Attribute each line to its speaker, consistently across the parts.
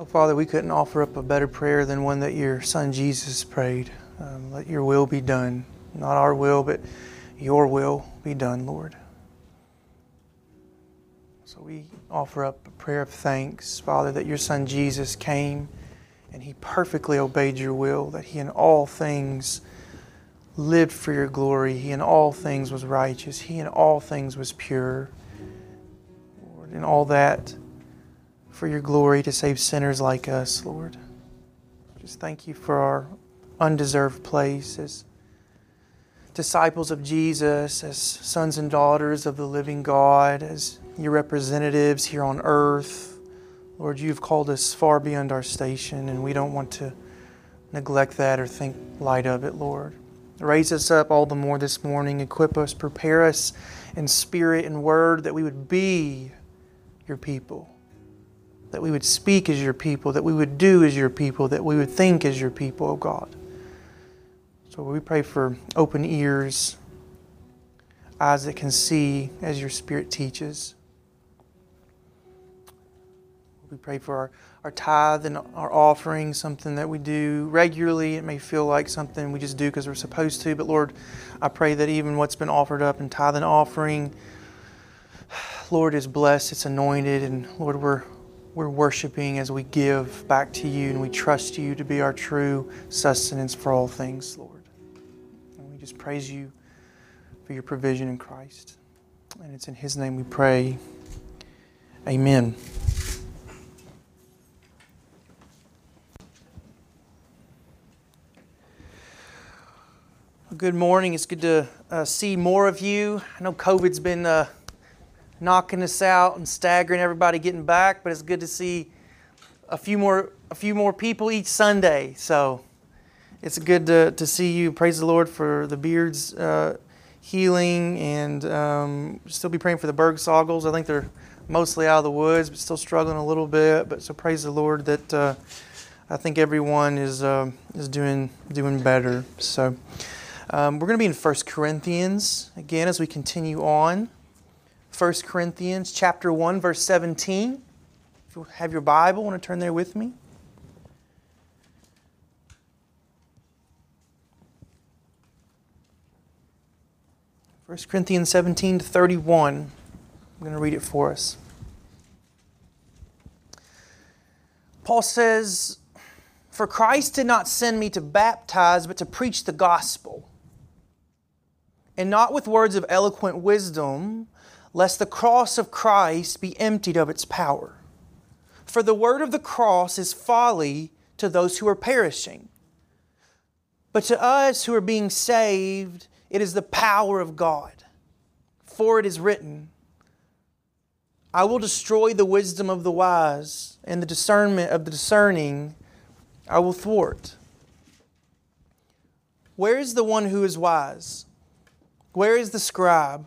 Speaker 1: Oh, Father, we couldn't offer up a better prayer than one that your Son Jesus prayed. Um, let your will be done. Not our will, but your will be done, Lord. So we offer up a prayer of thanks, Father, that your Son Jesus came and he perfectly obeyed your will, that he in all things lived for your glory, he in all things was righteous, he in all things was pure. Lord, in all that for your glory to save sinners like us, Lord. Just thank you for our undeserved place as disciples of Jesus, as sons and daughters of the living God, as your representatives here on earth. Lord, you've called us far beyond our station, and we don't want to neglect that or think light of it, Lord. Raise us up all the more this morning, equip us, prepare us in spirit and word that we would be your people that we would speak as your people, that we would do as your people, that we would think as your people, oh God. So we pray for open ears, eyes that can see as your Spirit teaches. We pray for our, our tithe and our offering, something that we do regularly. It may feel like something we just do because we're supposed to, but Lord, I pray that even what's been offered up in tithe and offering, Lord, is blessed, it's anointed, and Lord, we're we're worshiping as we give back to you and we trust you to be our true sustenance for all things, Lord. And we just praise you for your provision in Christ. And it's in His name we pray. Amen. Good morning. It's good to uh, see more of you. I know COVID's been. Uh, knocking us out and staggering everybody getting back, but it's good to see a few more a few more people each Sunday. So it's good to, to see you. Praise the Lord for the beards uh, healing, and um, still be praying for the Bergsoggles. I think they're mostly out of the woods, but still struggling a little bit. But so praise the Lord that uh, I think everyone is uh, is doing doing better. So. Um, we're going to be in 1 Corinthians again as we continue on. 1 Corinthians chapter 1 verse 17. If you have your Bible, want to turn there with me? First Corinthians 17 to 31. I'm going to read it for us. Paul says, For Christ did not send me to baptize, but to preach the gospel, and not with words of eloquent wisdom lest the cross of Christ be emptied of its power. For the word of the cross is folly to those who are perishing. But to us who are being saved, it is the power of God. For it is written, I will destroy the wisdom of the wise, and the discernment of the discerning I will thwart. Where is the one who is wise? Where is the scribe?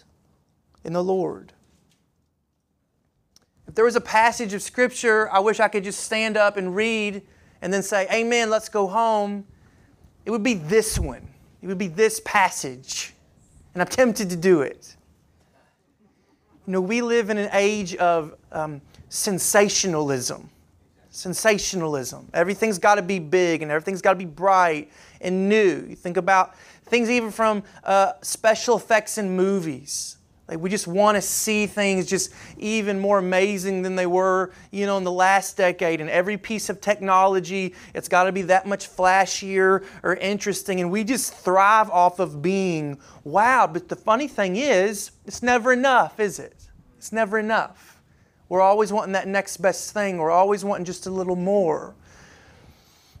Speaker 1: in the Lord. If there was a passage of Scripture I wish I could just stand up and read and then say, Amen, let's go home, it would be this one. It would be this passage. And I'm tempted to do it. You know, we live in an age of um, sensationalism. Sensationalism. Everything's got to be big and everything's got to be bright and new. You think about things even from uh, special effects in movies. Like we just want to see things just even more amazing than they were, you know, in the last decade. And every piece of technology, it's got to be that much flashier or interesting. And we just thrive off of being wow. But the funny thing is, it's never enough, is it? It's never enough. We're always wanting that next best thing. We're always wanting just a little more.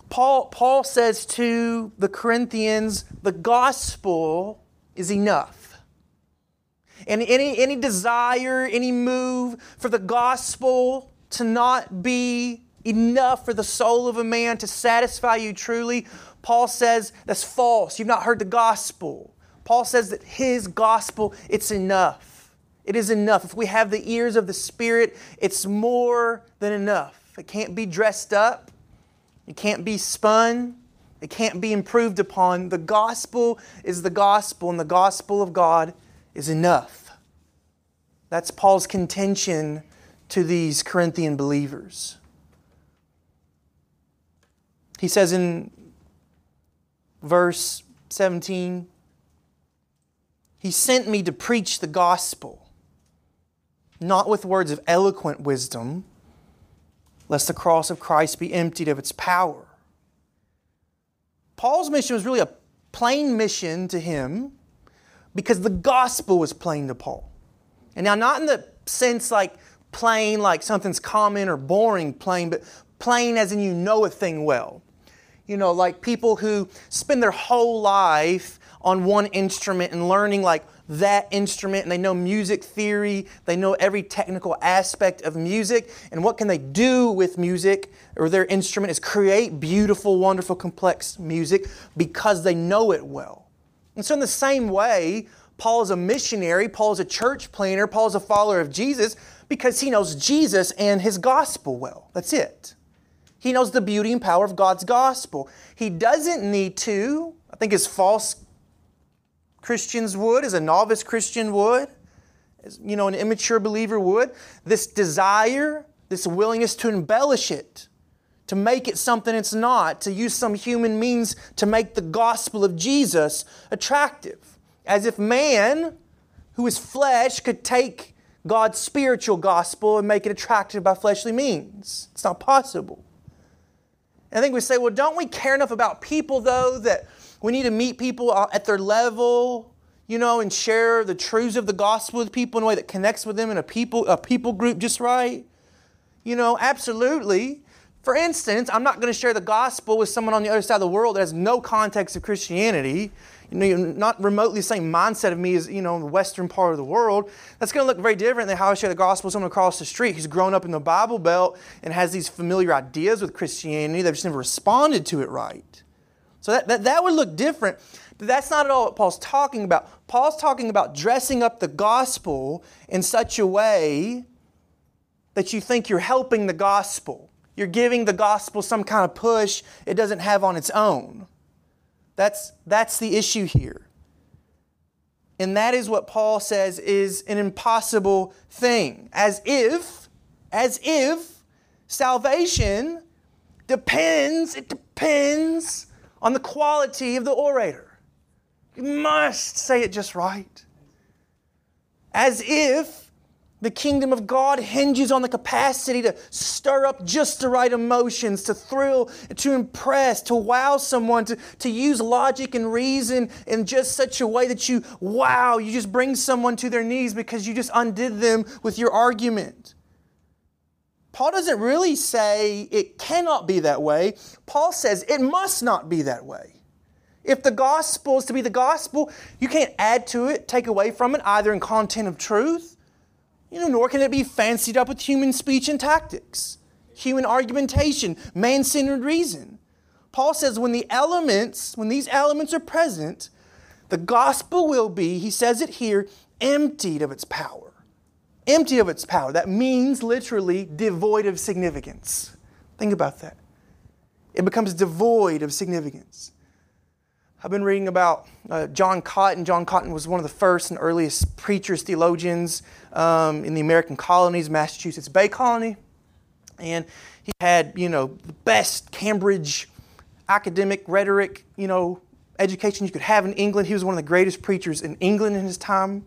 Speaker 1: Paul, Paul says to the Corinthians, the gospel is enough. And any, any desire, any move for the gospel to not be enough for the soul of a man to satisfy you truly, Paul says that's false. You've not heard the gospel. Paul says that his gospel, it's enough. It is enough. If we have the ears of the Spirit, it's more than enough. It can't be dressed up, it can't be spun, it can't be improved upon. The gospel is the gospel, and the gospel of God is enough. That's Paul's contention to these Corinthian believers. He says in verse 17, He sent me to preach the gospel, not with words of eloquent wisdom, lest the cross of Christ be emptied of its power. Paul's mission was really a plain mission to him because the gospel was plain to Paul. And now, not in the sense like plain, like something's common or boring plain, but plain as in you know a thing well. You know, like people who spend their whole life on one instrument and learning like that instrument and they know music theory, they know every technical aspect of music, and what can they do with music or their instrument is create beautiful, wonderful, complex music because they know it well. And so, in the same way, Paul is a missionary, Paul is a church planter, Paul is a follower of Jesus because he knows Jesus and his gospel well. That's it. He knows the beauty and power of God's gospel. He doesn't need to, I think as false Christians would, as a novice Christian would, as you know, an immature believer would, this desire, this willingness to embellish it to make it something it's not, to use some human means to make the gospel of Jesus attractive. As if man, who is flesh, could take God's spiritual gospel and make it attractive by fleshly means. It's not possible. And I think we say, well, don't we care enough about people, though, that we need to meet people at their level, you know, and share the truths of the gospel with people in a way that connects with them in a people, a people group just right? You know, absolutely. For instance, I'm not going to share the gospel with someone on the other side of the world that has no context of Christianity. You know, not remotely the same mindset of me as, you know, the western part of the world. That's going to look very different than how I share the gospel with someone across the street who's grown up in the Bible Belt and has these familiar ideas with Christianity. They've just never responded to it right. So that, that, that would look different. But that's not at all what Paul's talking about. Paul's talking about dressing up the gospel in such a way that you think you're helping the gospel you're giving the gospel some kind of push it doesn't have on its own. That's, that's the issue here. And that is what Paul says is an impossible thing. As if, as if salvation depends, it depends on the quality of the orator. You must say it just right. As if the kingdom of God hinges on the capacity to stir up just the right emotions, to thrill, to impress, to wow someone, to, to use logic and reason in just such a way that you, wow, you just bring someone to their knees because you just undid them with your argument. Paul doesn't really say it cannot be that way. Paul says it must not be that way. If the gospel is to be the gospel, you can't add to it, take away from it, either in content of truth you know, nor can it be fancied up with human speech and tactics, human argumentation, man centered reason. Paul says when the elements, when these elements are present, the gospel will be, he says it here, emptied of its power. Empty of its power. That means literally devoid of significance. Think about that. it becomes devoid of significance. I've been reading about uh, John Cotton. John Cotton was one of the first and earliest preachers, theologians um, in the American colonies, Massachusetts Bay Colony. And he had, you know, the best Cambridge academic rhetoric, you know, education you could have in England. He was one of the greatest preachers in England in his time.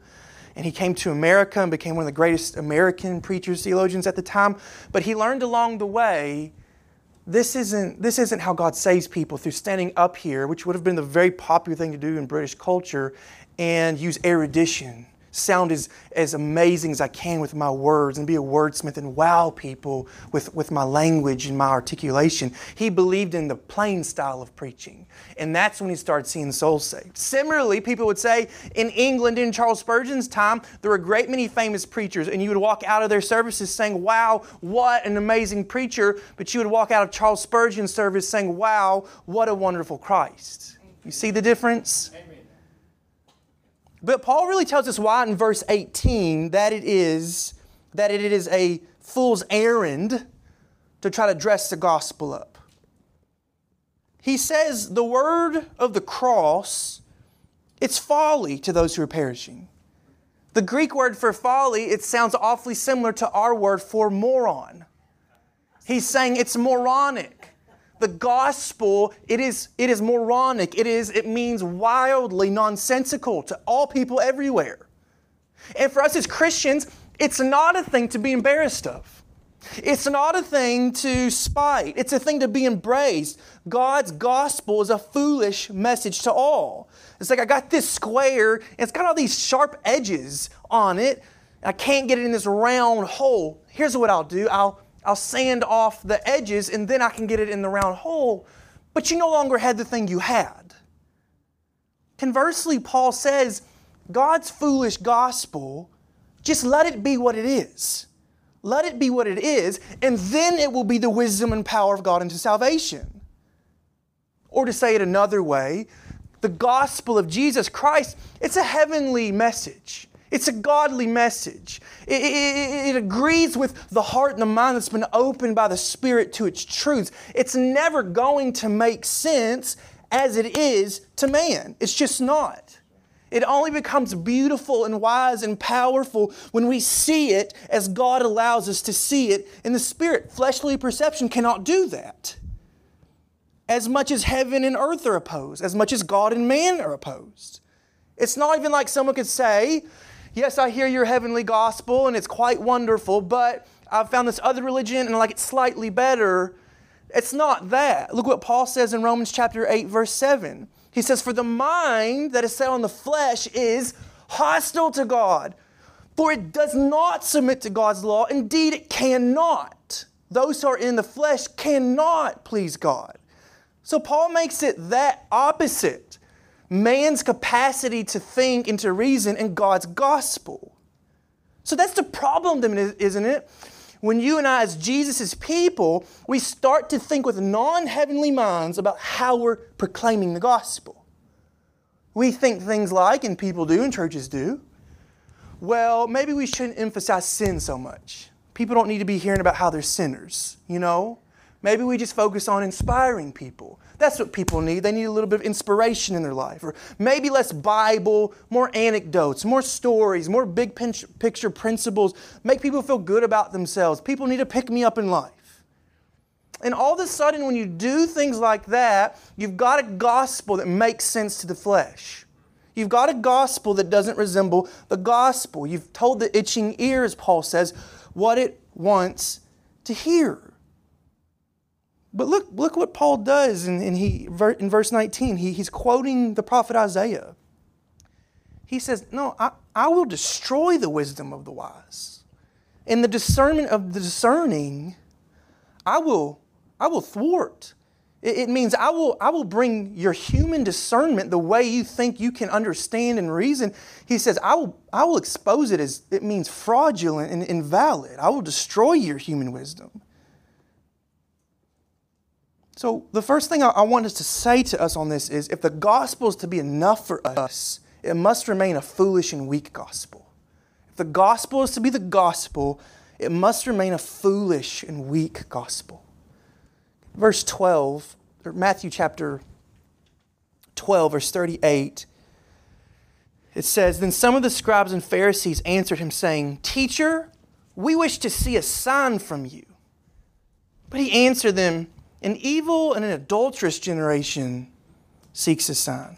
Speaker 1: And he came to America and became one of the greatest American preachers, theologians at the time. But he learned along the way this isn't, this isn't how God saves people through standing up here, which would have been the very popular thing to do in British culture, and use erudition sound as, as amazing as I can with my words and be a wordsmith and wow people with, with my language and my articulation. He believed in the plain style of preaching. And that's when he started seeing souls saved. Similarly, people would say in England in Charles Spurgeon's time, there were a great many famous preachers, and you would walk out of their services saying, Wow, what an amazing preacher. But you would walk out of Charles Spurgeon's service saying, Wow, what a wonderful Christ. You see the difference? Amen. But Paul really tells us why in verse 18 that it is that it is a fool's errand to try to dress the gospel up. He says the word of the cross it's folly to those who are perishing. The Greek word for folly, it sounds awfully similar to our word for moron. He's saying it's moronic the gospel, it is, it is moronic. It, is, it means wildly nonsensical to all people everywhere. And for us as Christians, it's not a thing to be embarrassed of. It's not a thing to spite. It's a thing to be embraced. God's gospel is a foolish message to all. It's like I got this square, and it's got all these sharp edges on it. I can't get it in this round hole. Here's what I'll do I'll I'll sand off the edges and then I can get it in the round hole. But you no longer had the thing you had. Conversely, Paul says, God's foolish gospel, just let it be what it is. Let it be what it is, and then it will be the wisdom and power of God into salvation. Or to say it another way, the gospel of Jesus Christ, it's a heavenly message. It's a godly message. It, it, it, agrees with the heart and the mind that's been opened by the Spirit to its truths. It's never going to make sense as it is to man. It's just not. It only becomes beautiful and wise and powerful when we see it as God allows us to see it in the Spirit. Fleshly perception cannot do that. As much as heaven and earth are opposed, as much as God and man are opposed. It's not even like someone could say, yes, I hear your heavenly gospel and it's quite wonderful, but I've found this other religion and I like it slightly better. It's not that. Look what Paul says in Romans chapter 8, verse 7. He says, For the mind that is set on the flesh is hostile to God, for it does not submit to God's law. Indeed, it cannot. Those who are in the flesh cannot please God. So Paul makes it that opposite man's capacity to think and to reason in God's gospel. So that's the problem, isn't it? When you and I, as Jesus' people, we start to think with non heavenly minds about how we're proclaiming the gospel. We think things like, and people do, and churches do, well, maybe we shouldn't emphasize sin so much. People don't need to be hearing about how they're sinners, you know? Maybe we just focus on inspiring people. That's what people need. They need a little bit of inspiration in their life. Or maybe less Bible, more anecdotes, more stories, more big picture principles. Make people feel good about themselves. People need to pick me up in life. And all of a sudden, when you do things like that, you've got a gospel that makes sense to the flesh. You've got a gospel that doesn't resemble the gospel. You've told the itching ear, as Paul says, what it wants to hear. But look, look what Paul does in, in, he, in verse 19. He, he's quoting the prophet Isaiah. He says, No, I, I will destroy the wisdom of the wise. In the discernment of the discerning, I will, I will thwart. It, it means I will, I will bring your human discernment, the way you think you can understand and reason. He says, I will, I will expose it as it means fraudulent and invalid. I will destroy your human wisdom. So, the first thing I want us to say to us on this is if the gospel is to be enough for us, it must remain a foolish and weak gospel. If the gospel is to be the gospel, it must remain a foolish and weak gospel. verse 12, or Matthew chapter 12, verse 38, it says, Then some of the scribes and Pharisees answered him, saying, Teacher, we wish to see a sign from you. But he answered them, An evil and an adulterous generation seeks a sign.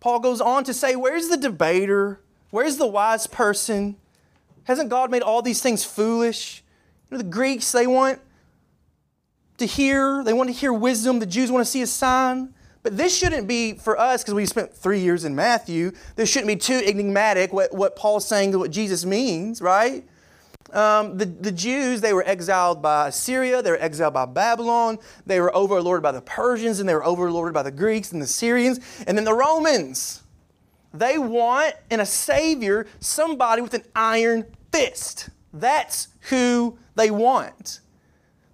Speaker 1: Paul goes on to say, Where's the debater? Where's the wise person? Hasn't God made all these things foolish? You know, the Greeks, they want to hear, they want to hear wisdom. The Jews want to see a sign. But this shouldn't be for us, because we spent three years in Matthew, this shouldn't be too enigmatic what, what Paul's saying, what Jesus means, right? Um, the, the Jews, they were exiled by Assyria, they were exiled by Babylon, they were overlorded by the Persians, and they were overlorded by the Greeks and the Syrians, and then the Romans. They want in a Savior somebody with an iron fist. That's who they want.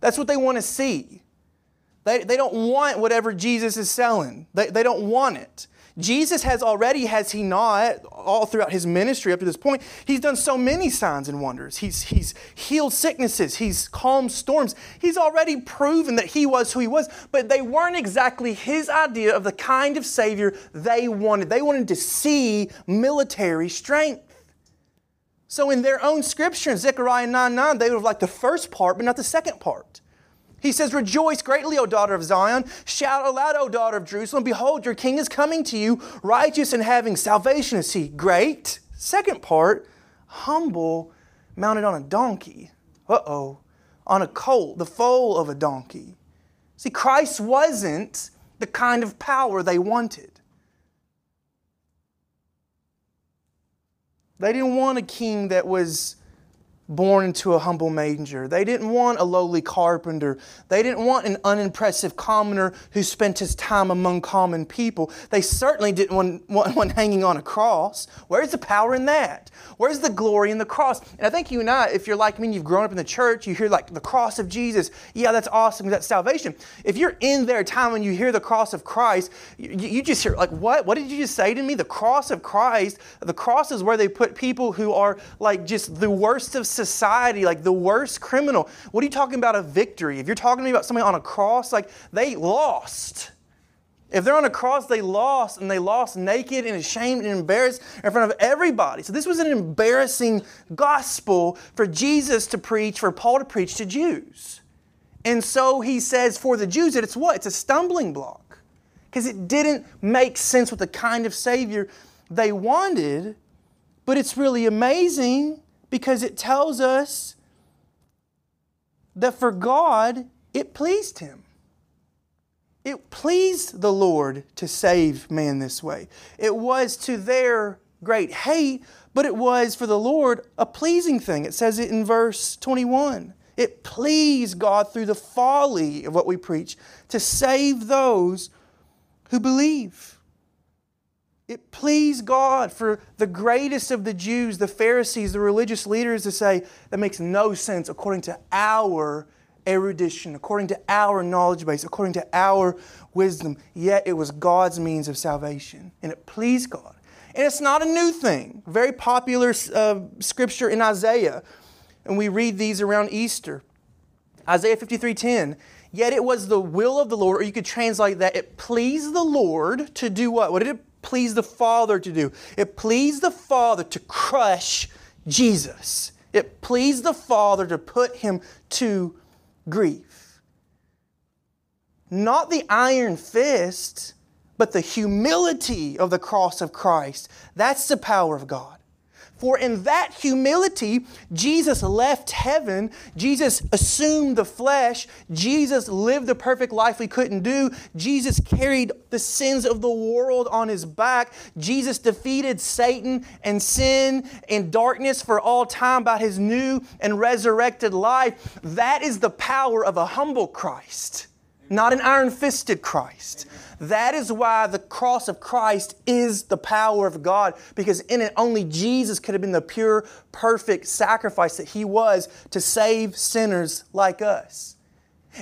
Speaker 1: That's what they want to see. They, they don't want whatever Jesus is selling. They, they don't want it. Jesus has already, has he not, all throughout his ministry up to this point, he's done so many signs and wonders. He's, he's healed sicknesses, he's calmed storms. He's already proven that he was who he was, but they weren't exactly his idea of the kind of Savior they wanted. They wanted to see military strength. So in their own scripture in Zechariah 9 9, they would have liked the first part, but not the second part. He says, Rejoice greatly, O daughter of Zion. Shout aloud, O daughter of Jerusalem. Behold, your king is coming to you, righteous and having salvation is he. Great. Second part, humble, mounted on a donkey. Uh oh. On a colt, the foal of a donkey. See, Christ wasn't the kind of power they wanted. They didn't want a king that was born into a humble manger. They didn't want a lowly carpenter. They didn't want an unimpressive commoner who spent his time among common people. They certainly didn't want, want one hanging on a cross. Where's the power in that? Where's the glory in the cross? And I think you and I, if you're like me and you've grown up in the church, you hear like the cross of Jesus. Yeah, that's awesome. That's salvation. If you're in their time when you hear the cross of Christ, you, you just hear like, what? What did you just say to me? The cross of Christ. The cross is where they put people who are like just the worst of society, like the worst criminal. What are you talking about a victory? If you're talking to me about somebody on a cross, like they lost. If they're on a cross, they lost, and they lost naked and ashamed and embarrassed in front of everybody. So, this was an embarrassing gospel for Jesus to preach, for Paul to preach to Jews. And so he says for the Jews that it's what? It's a stumbling block. Because it didn't make sense with the kind of Savior they wanted. But it's really amazing because it tells us that for God, it pleased Him. It pleased the Lord to save man this way. It was to their great hate, but it was for the Lord a pleasing thing. It says it in verse 21. It pleased God through the folly of what we preach to save those who believe. It pleased God for the greatest of the Jews, the Pharisees, the religious leaders to say, that makes no sense according to our erudition, according to our knowledge base, according to our wisdom. Yet it was God's means of salvation, and it pleased God. And it's not a new thing. Very popular uh, scripture in Isaiah, and we read these around Easter. Isaiah 53:10. Yet it was the will of the Lord, or you could translate that it pleased the Lord to do what? What did it please the Father to do? It pleased the Father to crush Jesus. It pleased the Father to put him to grief. Not the iron fist, but the humility of the cross of Christ. That's the power of God. For in that humility, Jesus left heaven. Jesus assumed the flesh. Jesus lived the perfect life we couldn't do. Jesus carried the sins of the world on his back. Jesus defeated Satan and sin and darkness for all time by his new and resurrected life. That is the power of a humble Christ, not an iron fisted Christ. That is why the cross of Christ is the power of God, because in it only Jesus could have been the pure, perfect sacrifice that He was to save sinners like us.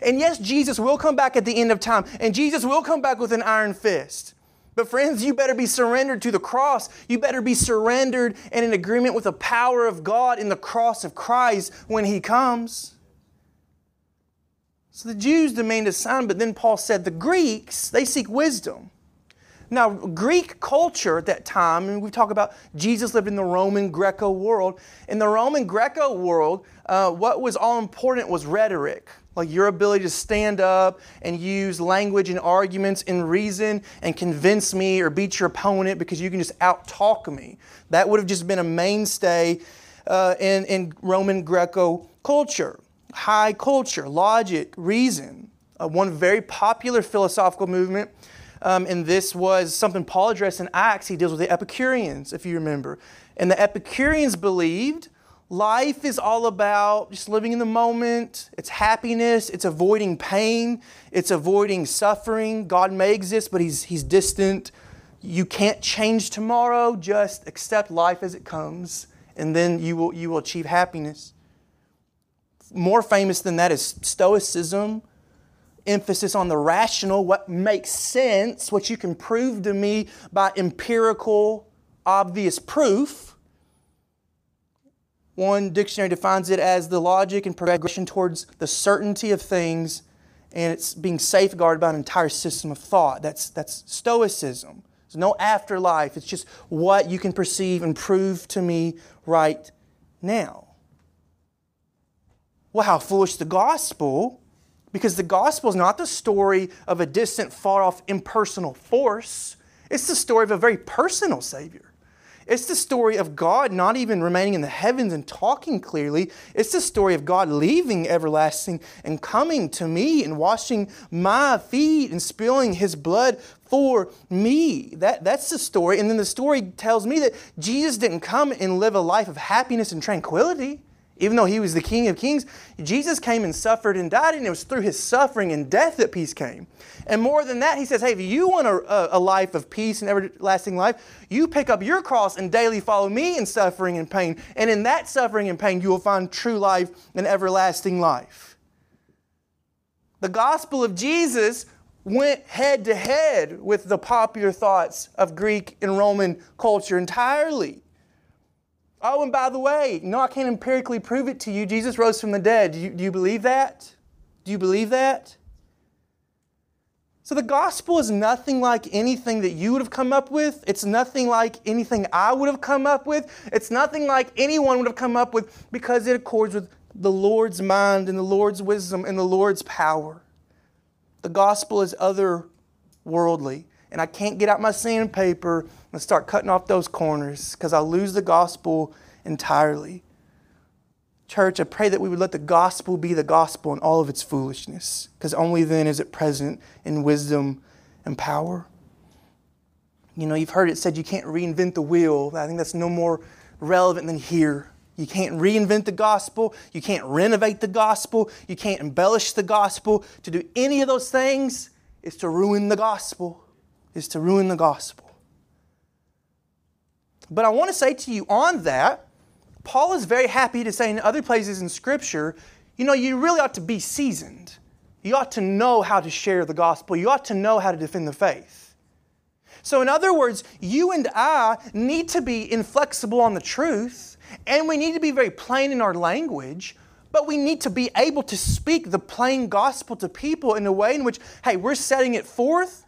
Speaker 1: And yes, Jesus will come back at the end of time, and Jesus will come back with an iron fist. But, friends, you better be surrendered to the cross. You better be surrendered and in agreement with the power of God in the cross of Christ when He comes. So the Jews demand a sign, but then Paul said the Greeks, they seek wisdom. Now, Greek culture at that time, and we talk about Jesus lived in the Roman Greco world. In the Roman Greco world, uh, what was all important was rhetoric, like your ability to stand up and use language and arguments and reason and convince me or beat your opponent because you can just out talk me. That would have just been a mainstay uh, in, in Roman Greco culture. High culture, logic, reason. Uh, one very popular philosophical movement um, and this was something Paul addressed in Acts. He deals with the Epicureans, if you remember. And the Epicureans believed life is all about just living in the moment. It's happiness. It's avoiding pain. It's avoiding suffering. God may exist, but He's, he's distant. You can't change tomorrow. Just accept life as it comes, and then you will, you will achieve happiness. More famous than that is Stoicism emphasis on the rational, what makes sense, what you can prove to me by empirical, obvious proof. One dictionary defines it as the logic and progression towards the certainty of things, and it's being safeguarded by an entire system of thought. That's, that's Stoicism. There's no afterlife, it's just what you can perceive and prove to me right now. Well, how foolish the gospel because the gospel is not the story of a distant, far off, impersonal force. It's the story of a very personal Savior. It's the story of God not even remaining in the heavens and talking clearly. It's the story of God leaving everlasting and coming to me and washing my feet and spilling his blood for me. That, that's the story. And then the story tells me that Jesus didn't come and live a life of happiness and tranquility. Even though he was the King of Kings, Jesus came and suffered and died, and it was through his suffering and death that peace came. And more than that, he says, Hey, if you want a, a life of peace and everlasting life, you pick up your cross and daily follow me in suffering and pain. And in that suffering and pain, you will find true life and everlasting life. The gospel of Jesus went head to head with the popular thoughts of Greek and Roman culture entirely. Oh, and by the way, no, I can't empirically prove it to you. Jesus rose from the dead. Do you, do you believe that? Do you believe that? So the gospel is nothing like anything that you would have come up with. It's nothing like anything I would have come up with. It's nothing like anyone would have come up with because it accords with the Lord's mind and the Lord's wisdom and the Lord's power. The gospel is otherworldly and I can't get out my sandpaper and start cutting off those corners because I'll lose the gospel entirely. Church, I pray that we would let the gospel be the gospel in all of its foolishness because only then is it present in wisdom and power. You know, you've heard it said you can't reinvent the wheel. I think that's no more relevant than here. You can't reinvent the gospel. You can't renovate the gospel. You can't embellish the gospel. To do any of those things is to ruin the gospel is to ruin the gospel. But I want to say to you on that, Paul is very happy to say in other places in Scripture, you know, you really ought to be seasoned. You ought to know how to share the gospel. You ought to know how to defend the faith. So, in other words, you and I need to be inflexible on the truth, and we need to be very plain in our language, but we need to be able to speak the plain gospel to people in a way in which, hey, we're setting it forth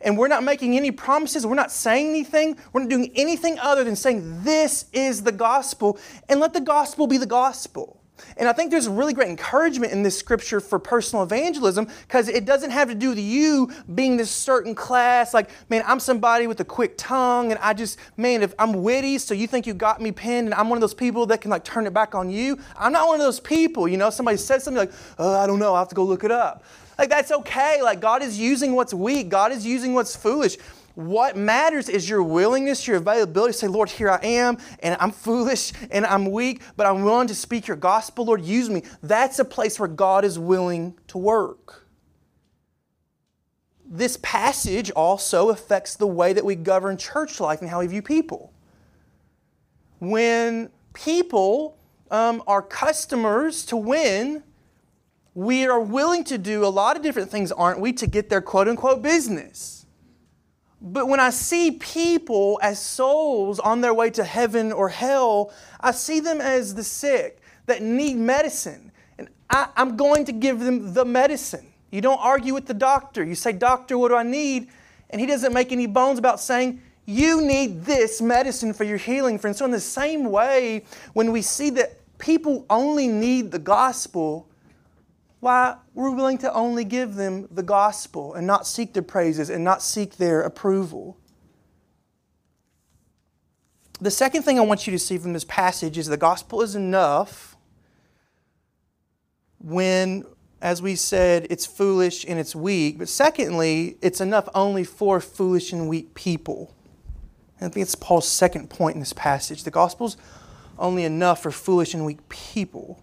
Speaker 1: and we're not making any promises, we're not saying anything, we're not doing anything other than saying, This is the gospel, and let the gospel be the gospel. And I think there's really great encouragement in this scripture for personal evangelism because it doesn't have to do with you being this certain class. Like, man, I'm somebody with a quick tongue, and I just, man, if I'm witty, so you think you got me pinned, and I'm one of those people that can like turn it back on you. I'm not one of those people, you know. Somebody says something like, oh, I don't know, I have to go look it up. Like, that's okay. Like, God is using what's weak, God is using what's foolish. What matters is your willingness, your availability to say, Lord, here I am, and I'm foolish and I'm weak, but I'm willing to speak your gospel. Lord, use me. That's a place where God is willing to work. This passage also affects the way that we govern church life and how we view people. When people um, are customers to win, we are willing to do a lot of different things, aren't we, to get their quote unquote business. But when I see people as souls on their way to heaven or hell, I see them as the sick that need medicine. And I, I'm going to give them the medicine. You don't argue with the doctor. You say, Doctor, what do I need? And he doesn't make any bones about saying, You need this medicine for your healing, friends. So, in the same way, when we see that people only need the gospel, why we're willing to only give them the gospel and not seek their praises and not seek their approval. The second thing I want you to see from this passage is the gospel is enough when, as we said, it's foolish and it's weak. But secondly, it's enough only for foolish and weak people. And I think it's Paul's second point in this passage. The gospel's only enough for foolish and weak people.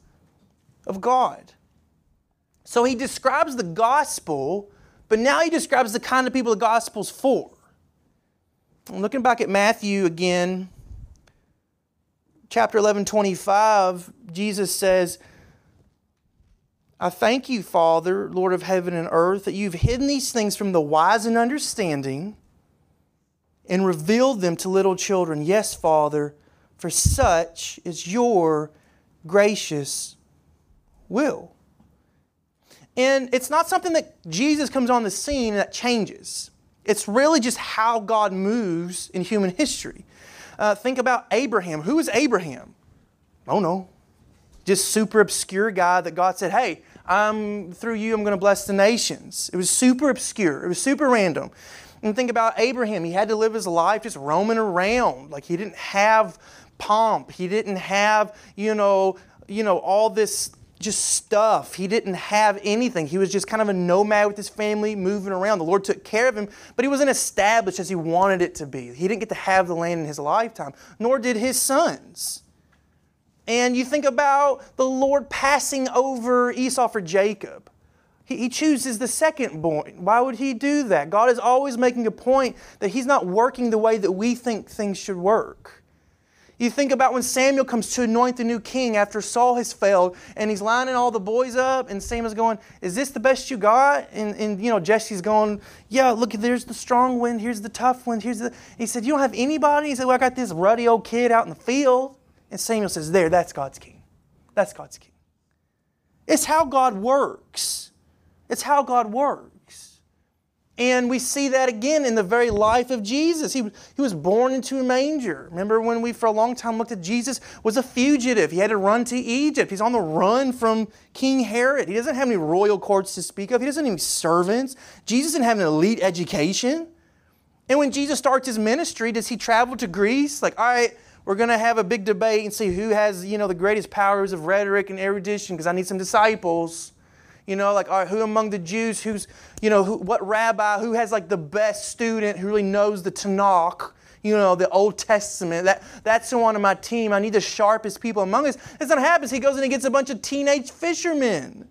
Speaker 1: of God. So he describes the gospel, but now he describes the kind of people the gospel's for. I'm looking back at Matthew again, chapter 11, 25, Jesus says, I thank you, Father, Lord of heaven and earth, that you've hidden these things from the wise and understanding and revealed them to little children. Yes, Father, for such is your gracious will. And it's not something that Jesus comes on the scene that changes. It's really just how God moves in human history. Uh, think about Abraham. Who is Abraham? Oh no, just super obscure guy that God said, "Hey, I'm through you. I'm going to bless the nations." It was super obscure. It was super random. And think about Abraham. He had to live his life just roaming around. Like he didn't have pomp. He didn't have, you know, you know, all this just stuff. He didn't have anything. He was just kind of a nomad with his family moving around. The Lord took care of him, but he wasn't established as he wanted it to be. He didn't get to have the land in his lifetime, nor did his sons. And you think about the Lord passing over Esau for Jacob. He, he chooses the second born. Why would he do that? God is always making a point that he's not working the way that we think things should work. You think about when Samuel comes to anoint the new king after Saul has failed, and he's lining all the boys up, and Samuel's going, Is this the best you got? And, and you know, Jesse's going, Yeah, look, there's the strong wind, here's the tough wind, here's the. He said, You don't have anybody? He said, Well, I got this ruddy old kid out in the field. And Samuel says, There, that's God's king. That's God's king. It's how God works. It's how God works. And we see that again in the very life of Jesus. He, he was born into a manger. Remember when we, for a long time, looked at Jesus was a fugitive. He had to run to Egypt. He's on the run from King Herod. He doesn't have any royal courts to speak of. He doesn't have any servants. Jesus didn't have an elite education. And when Jesus starts his ministry, does he travel to Greece? Like, all right, we're going to have a big debate and see who has, you know, the greatest powers of rhetoric and erudition because I need some disciples. You know, like, all right, who among the Jews, who's, you know, who, what rabbi, who has like the best student who really knows the Tanakh, you know, the Old Testament. That, that's the one on my team. I need the sharpest people among us. That's what happens. He goes and he gets a bunch of teenage fishermen.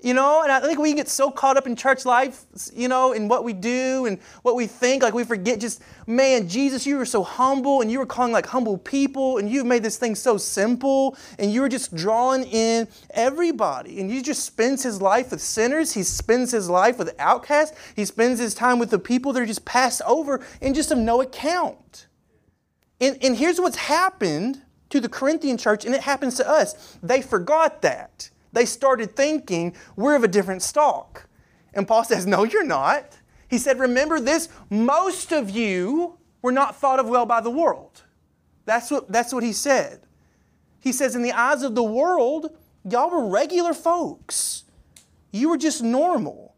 Speaker 1: You know, and I think we get so caught up in church life, you know, in what we do and what we think, like we forget just, man, Jesus, you were so humble and you were calling like humble people and you've made this thing so simple and you were just drawing in everybody. And you just spends his life with sinners. He spends his life with outcasts. He spends his time with the people that are just passed over and just of no account. And, and here's what's happened to the Corinthian church, and it happens to us. They forgot that. They started thinking, we're of a different stock. And Paul says, No, you're not. He said, Remember this, most of you were not thought of well by the world. That's what, that's what he said. He says, In the eyes of the world, y'all were regular folks. You were just normal.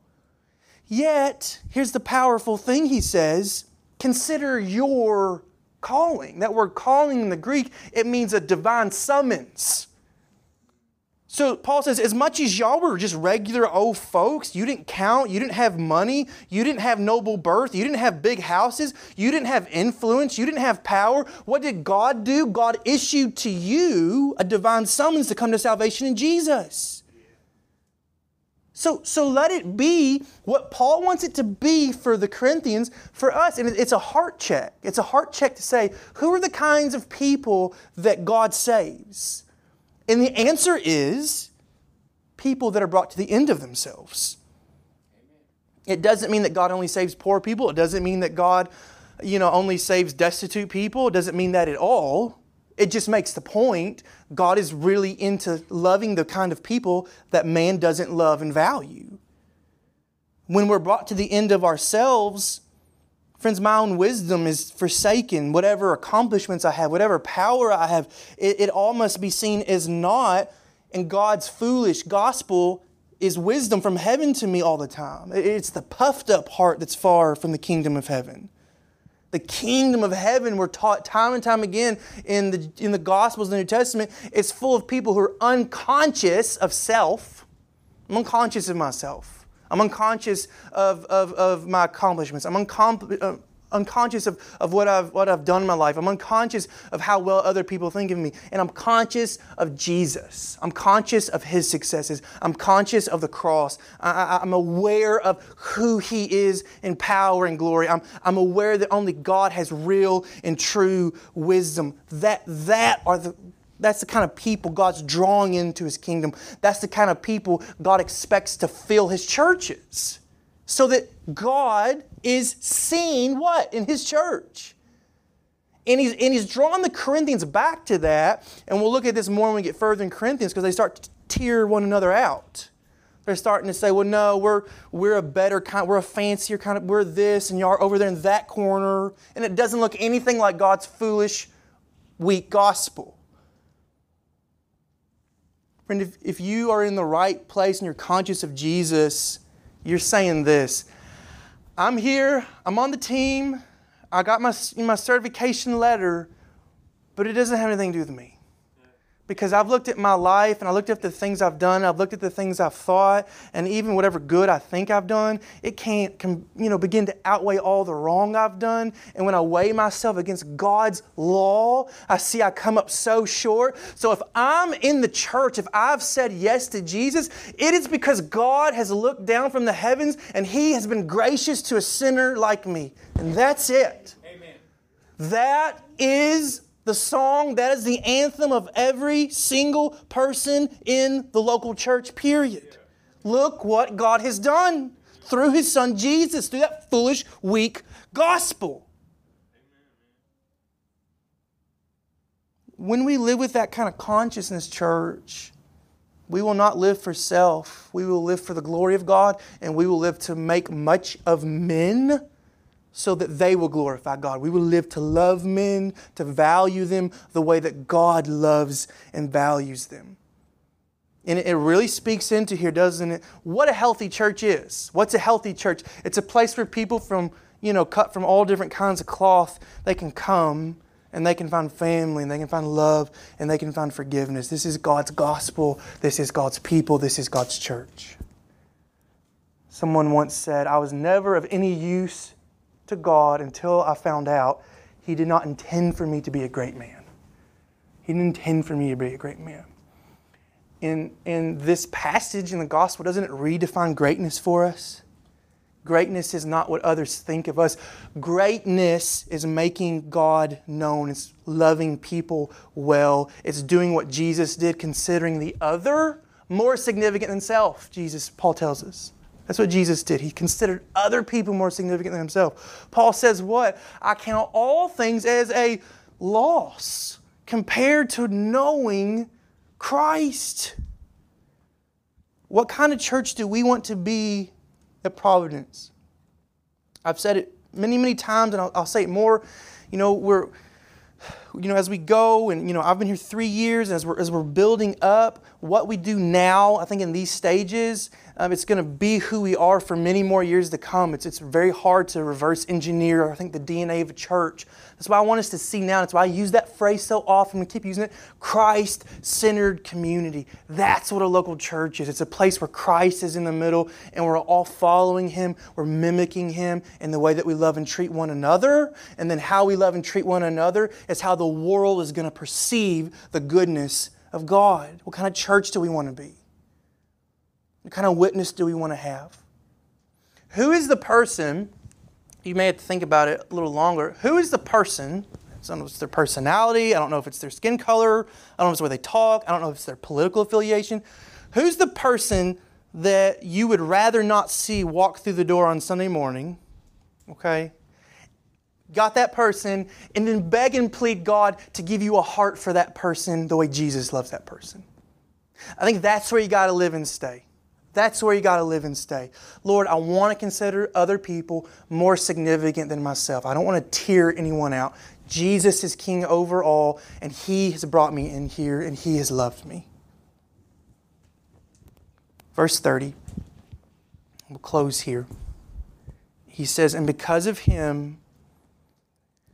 Speaker 1: Yet, here's the powerful thing he says consider your calling. That word calling in the Greek, it means a divine summons. So Paul says, as much as y'all were just regular old folks, you didn't count, you didn't have money, you didn't have noble birth, you didn't have big houses, you didn't have influence, you didn't have power. What did God do? God issued to you a divine summons to come to salvation in Jesus. So, so let it be what Paul wants it to be for the Corinthians, for us. And it's a heart check. It's a heart check to say, who are the kinds of people that God saves? And the answer is people that are brought to the end of themselves. It doesn't mean that God only saves poor people. It doesn't mean that God, you know, only saves destitute people. It doesn't mean that at all. It just makes the point God is really into loving the kind of people that man doesn't love and value. When we're brought to the end of ourselves, Friends, my own wisdom is forsaken. Whatever accomplishments I have, whatever power I have, it, it, all must be seen as naught. And God's foolish gospel is wisdom from heaven to me all the time. It's the puffed up heart that's far from the kingdom of heaven. The kingdom of heaven, we're taught time and time again in the, in the Gospels of the New Testament, it's full of people who are unconscious of self. I'm unconscious of myself. I'm unconscious of, of, of my accomplishments. I'm uncom- uh, unconscious of, of what, I've, what I've done in my life. I'm unconscious of how well other people think of me. And I'm conscious of Jesus. I'm conscious of his successes. I'm conscious of the cross. I, am aware of who he is in power and glory. I'm, I'm aware that only God has real and true wisdom. That, that are the, that's the kind of people God's drawing into his kingdom. That's the kind of people God expects to fill his churches. So that God is seen what? In his church. And he's, and he's drawing the Corinthians back to that. And we'll look at this more when we get further in Corinthians because they start to tear one another out. They're starting to say, well, no, we're, we're a better kind, we're a fancier kind of, we're this, and y'all are over there in that corner. And it doesn't look anything like God's foolish, weak gospel. Friend, if, if you are in the right place and you're conscious of Jesus, you're saying this I'm here, I'm on the team, I got my, my certification letter, but it doesn't have anything to do with me because I've looked at my life and I looked at the things I've done, I've looked at the things I've thought, and even whatever good I think I've done, it can't can, you know, begin to outweigh all the wrong I've done. And when I weigh myself against God's law, I see I come up so short. So if I'm in the church, if I've said yes to Jesus, it is because God has looked down from the heavens and He has been gracious to a sinner like me. And that's it. Amen. That is the song, that is the anthem of every single person in the local church, period. Look what God has done through His Son Jesus, through that foolish, weak gospel. When we live with that kind of consciousness, church, we will not live for self. We will live for the glory of God, and we will live to make much of men so that they will glorify God. We will live to love men, to value them the way that God loves and values them. And it really speaks into here, doesn't it? What a healthy church is. What's a healthy church? It's a place where people from, you know, cut from all different kinds of cloth, they can come and they can find family and they can find love and they can find forgiveness. This is God's gospel. This is God's people. This is God's church. Someone once said, I was never of any use to God until I found out He did not intend for me to be a great man. He didn't intend for me to be a great man. In, in this passage in the gospel, doesn't it redefine greatness for us? Greatness is not what others think of us. Greatness is making God known. It's loving people well. It's doing what Jesus did, considering the other more significant than self, Jesus, Paul tells us. That's what Jesus did. He considered other people more significant than himself. Paul says, What? I count all things as a loss compared to knowing Christ. What kind of church do we want to be at Providence? I've said it many, many times, and I'll, I'll say it more. You know, we're you know, as we go, and you know, I've been here three years, and as we're, as we're building up, what we do now, I think in these stages, um, it's going to be who we are for many more years to come. It's, it's very hard to reverse engineer, I think, the DNA of a church. That's why I want us to see now. That's why I use that phrase so often. We keep using it Christ centered community. That's what a local church is. It's a place where Christ is in the middle and we're all following Him. We're mimicking Him in the way that we love and treat one another. And then how we love and treat one another is how the world is going to perceive the goodness of God. What kind of church do we want to be? What kind of witness do we want to have? Who is the person, you may have to think about it a little longer, who is the person, I don't know if it's their personality, I don't know if it's their skin color, I don't know if it's where they talk, I don't know if it's their political affiliation. Who's the person that you would rather not see walk through the door on Sunday morning, okay? Got that person, and then beg and plead God to give you a heart for that person the way Jesus loves that person. I think that's where you got to live and stay. That's where you got to live and stay. Lord, I want to consider other people more significant than myself. I don't want to tear anyone out. Jesus is king over all, and He has brought me in here, and He has loved me. Verse 30, we'll close here. He says, And because of Him,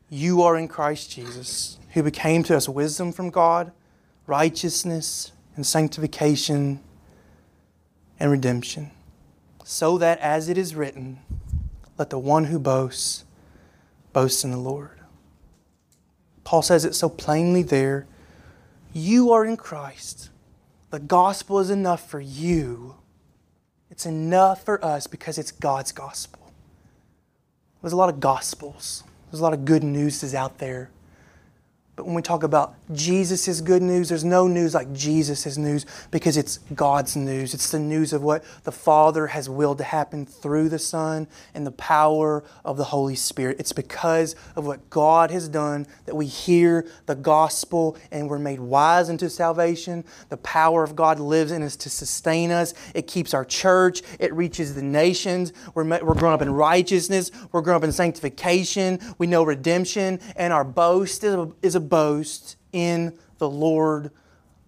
Speaker 1: you are in Christ Jesus, who became to us wisdom from God, righteousness, and sanctification and redemption, so that as it is written, let the one who boasts boast in the Lord. Paul says it so plainly there. You are in Christ. The gospel is enough for you. It's enough for us because it's God's gospel. There's a lot of gospels, there's a lot of good news is out there. But when we talk about Jesus' good news, there's no news like Jesus' news because it's God's news. It's the news of what the Father has willed to happen through the Son and the power of the Holy Spirit. It's because of what God has done that we hear the gospel and we're made wise into salvation. The power of God lives in us to sustain us. It keeps our church, it reaches the nations. We're, we're grown up in righteousness, we're grown up in sanctification, we know redemption, and our boast is a, is a boast in the Lord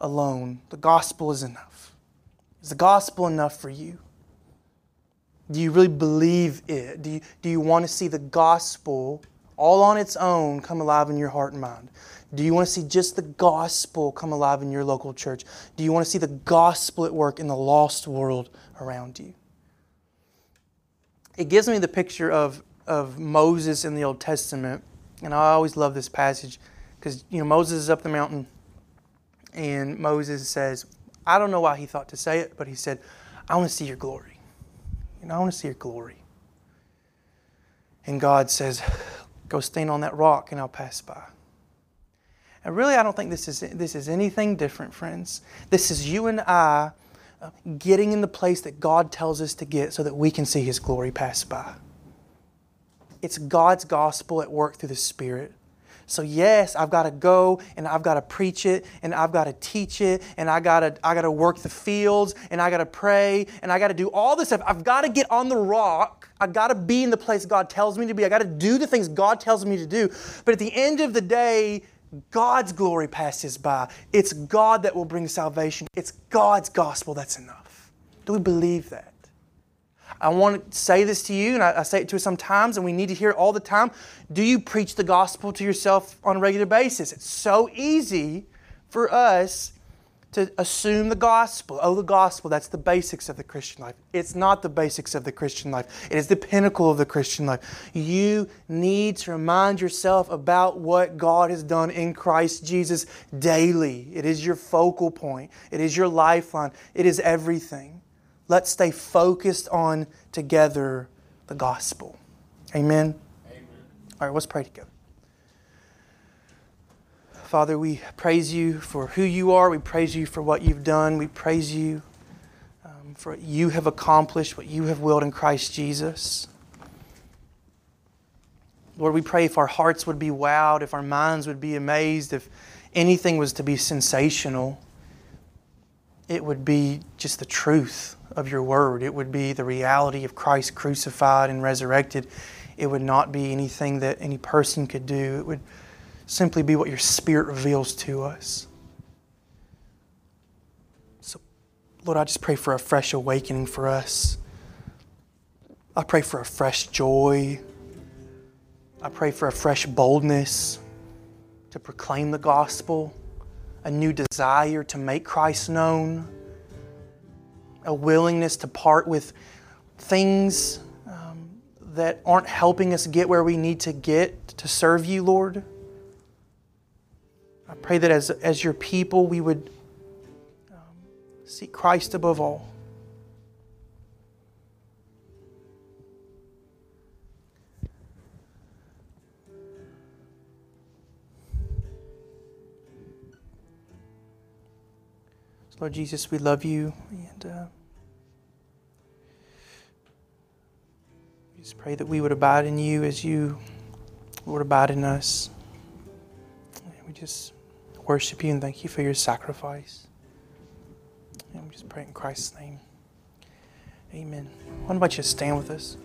Speaker 1: alone. The gospel is enough. Is the gospel enough for you? Do you really believe it? Do you, do you want to see the gospel all on its own come alive in your heart and mind? Do you want to see just the gospel come alive in your local church? Do you want to see the gospel at work in the lost world around you? It gives me the picture of, of Moses in the Old Testament, and I always love this passage because you know Moses is up the mountain, and Moses says, I don't know why he thought to say it, but he said, I want to see your glory. You know, I want to see your glory. And God says, Go stand on that rock, and I'll pass by. And really, I don't think this is this is anything different, friends. This is you and I uh, getting in the place that God tells us to get, so that we can see His glory pass by. It's God's gospel at work through the Spirit. So yes, I've got to go and I've got to preach it and I've got to teach it and I got to I got to work the fields and I got to pray and I got to do all this stuff. I've got to get on the rock. I got to be in the place God tells me to be. I got to do the things God tells me to do. But at the end of the day, God's glory passes by. It's God that will bring salvation. It's God's gospel that's enough. Do we believe that? I want to say this to you, and I, I say it to us sometimes, and we need to hear it all the time. Do you preach the gospel to yourself on a regular basis? It's so easy for us to assume the gospel. Oh, the gospel, that's the basics of the Christian life. It's not the basics of the Christian life, it is the pinnacle of the Christian life. You need to remind yourself about what God has done in Christ Jesus daily. It is your focal point, it is your lifeline, it is everything. Let's stay focused on together the gospel. Amen. Amen. All right, let's pray together. Father, we praise you for who you are. We praise you for what you've done. We praise you um, for what you have accomplished, what you have willed in Christ Jesus. Lord, we pray if our hearts would be wowed, if our minds would be amazed, if anything was to be sensational, it would be just the truth of your word. It would be the reality of Christ crucified and resurrected. It would not be anything that any person could do. It would simply be what your Spirit reveals to us. So, Lord, I just pray for a fresh awakening for us. I pray for a fresh joy. I pray for a fresh boldness to proclaim the gospel, a new desire to make Christ known, a willingness to part with things um, that aren't helping us get where we need to get to serve you, Lord. I pray that as, as your people, we would um, seek Christ above all. Lord Jesus, we love you and uh, just pray that we would abide in you as you would abide in us. We just worship you and thank you for your sacrifice. And we just pray in Christ's name. Amen. Why don't you just stand with us?